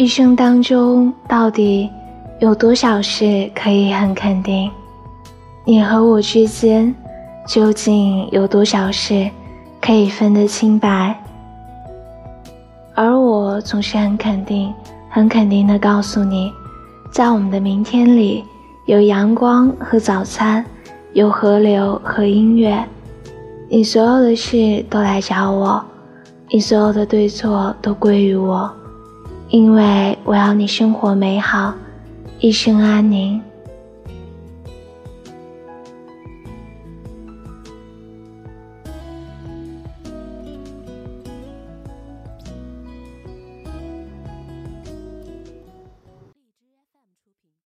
一生当中到底有多少事可以很肯定？你和我之间究竟有多少事可以分得清白？而我总是很肯定、很肯定地告诉你，在我们的明天里，有阳光和早餐，有河流和音乐。你所有的事都来找我，你所有的对错都归于我。因为我要你生活美好，一生安宁。